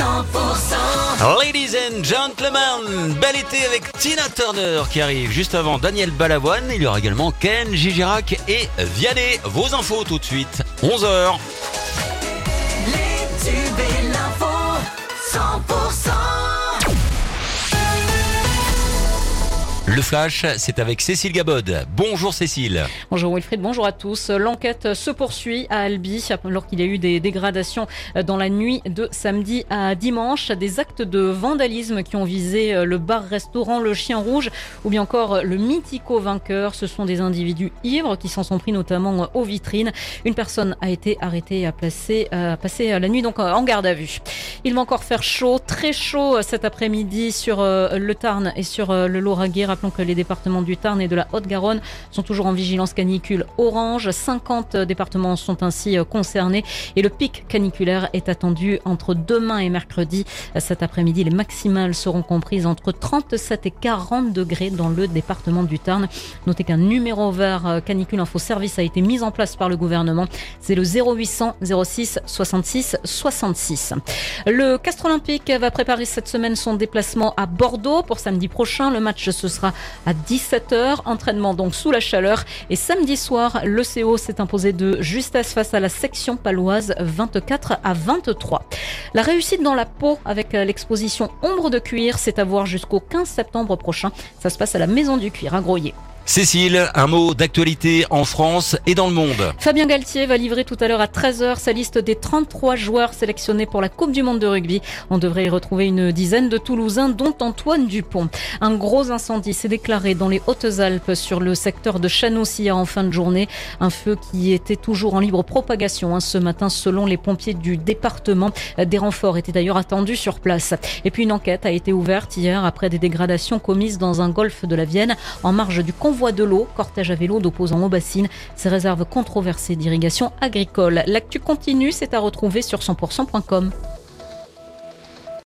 Ladies and gentlemen, bel été avec Tina Turner qui arrive juste avant Daniel Balavoine. Il y aura également Ken, Gigirac et Vianney. Vos infos tout de suite, 11h. Le flash, c'est avec Cécile Gabod. Bonjour Cécile. Bonjour Wilfried, bonjour à tous. L'enquête se poursuit à Albi alors qu'il y a eu des dégradations dans la nuit de samedi à dimanche. Des actes de vandalisme qui ont visé le bar-restaurant Le Chien Rouge ou bien encore le Mythico Vainqueur. Ce sont des individus ivres qui s'en sont pris notamment aux vitrines. Une personne a été arrêtée et a passé la nuit donc en garde à vue. Il va encore faire chaud, très chaud cet après-midi sur le Tarn et sur le Lauragais. Rappelons que les départements du Tarn et de la Haute-Garonne sont toujours en vigilance canicule orange. 50 départements sont ainsi concernés et le pic caniculaire est attendu entre demain et mercredi. Cet après-midi, les maximales seront comprises entre 37 et 40 degrés dans le département du Tarn. Notez qu'un numéro vert canicule info service a été mis en place par le gouvernement. C'est le 0800 06 66 66. Le Castre Olympique va préparer cette semaine son déplacement à Bordeaux pour samedi prochain. Le match ce sera à 17h. Entraînement donc sous la chaleur. Et samedi soir, le CO s'est imposé de justesse face à la section paloise 24 à 23. La réussite dans la peau avec l'exposition Ombre de cuir, c'est à voir jusqu'au 15 septembre prochain. Ça se passe à la Maison du Cuir à Groyer. Cécile, un mot d'actualité en France et dans le monde. Fabien Galtier va livrer tout à l'heure à 13h sa liste des 33 joueurs sélectionnés pour la Coupe du Monde de rugby. On devrait y retrouver une dizaine de Toulousains, dont Antoine Dupont. Un gros incendie s'est déclaré dans les Hautes-Alpes sur le secteur de Chanoussia en fin de journée. Un feu qui était toujours en libre propagation hein, ce matin selon les pompiers du département. Des renforts étaient d'ailleurs attendus sur place. Et puis une enquête a été ouverte hier après des dégradations commises dans un golfe de la Vienne en marge du convoi voie de l'eau, cortège à vélo d'opposants aux bassines, ces réserves controversées d'irrigation agricole. L'actu continue, c'est à retrouver sur 100%.com.